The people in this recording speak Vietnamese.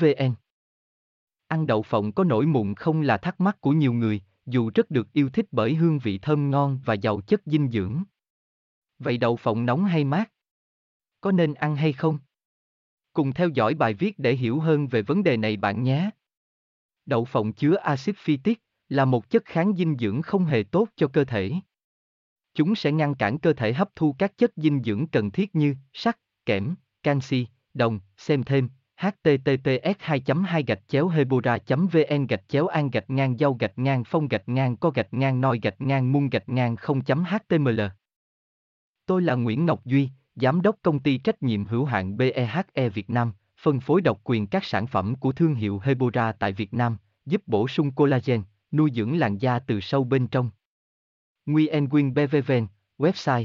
vn ăn đậu phộng có nổi mụn không là thắc mắc của nhiều người dù rất được yêu thích bởi hương vị thơm ngon và giàu chất dinh dưỡng. Vậy đậu phộng nóng hay mát? Có nên ăn hay không? Cùng theo dõi bài viết để hiểu hơn về vấn đề này bạn nhé. Đậu phộng chứa axit phytic là một chất kháng dinh dưỡng không hề tốt cho cơ thể. Chúng sẽ ngăn cản cơ thể hấp thu các chất dinh dưỡng cần thiết như sắt, kẽm, canxi, đồng, xem thêm https 2 2 gạch chéo hebora vn gạch chéo an gạch ngang dâu gạch ngang phong gạch ngang co gạch ngang noi gạch ngang muôn gạch ngang 0 html Tôi là Nguyễn Ngọc Duy, Giám đốc công ty trách nhiệm hữu hạn BEHE Việt Nam, phân phối độc quyền các sản phẩm của thương hiệu Hebora tại Việt Nam, giúp bổ sung collagen, nuôi dưỡng làn da từ sâu bên trong. Nguyen Nguyen BVVN, website